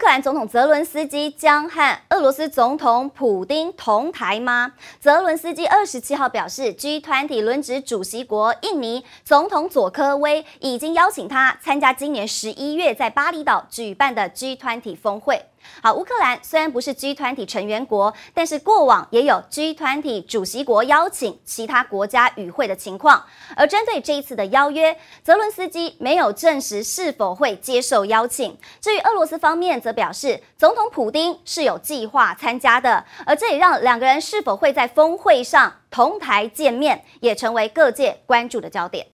乌克兰总统泽伦斯基将和俄罗斯总统普丁同台吗？泽伦斯基二十七号表示，G20 轮值主席国印尼总统佐科威已经邀请他参加今年十一月在巴厘岛举办的 G20 峰会。好，乌克兰虽然不是 G20 成员国，但是过往也有 G20 主席国邀请其他国家与会的情况。而针对这一次的邀约，泽伦斯基没有证实是否会接受邀请。至于俄罗斯方面，则表示总统普京是有计划参加的，而这也让两个人是否会在峰会上同台见面，也成为各界关注的焦点。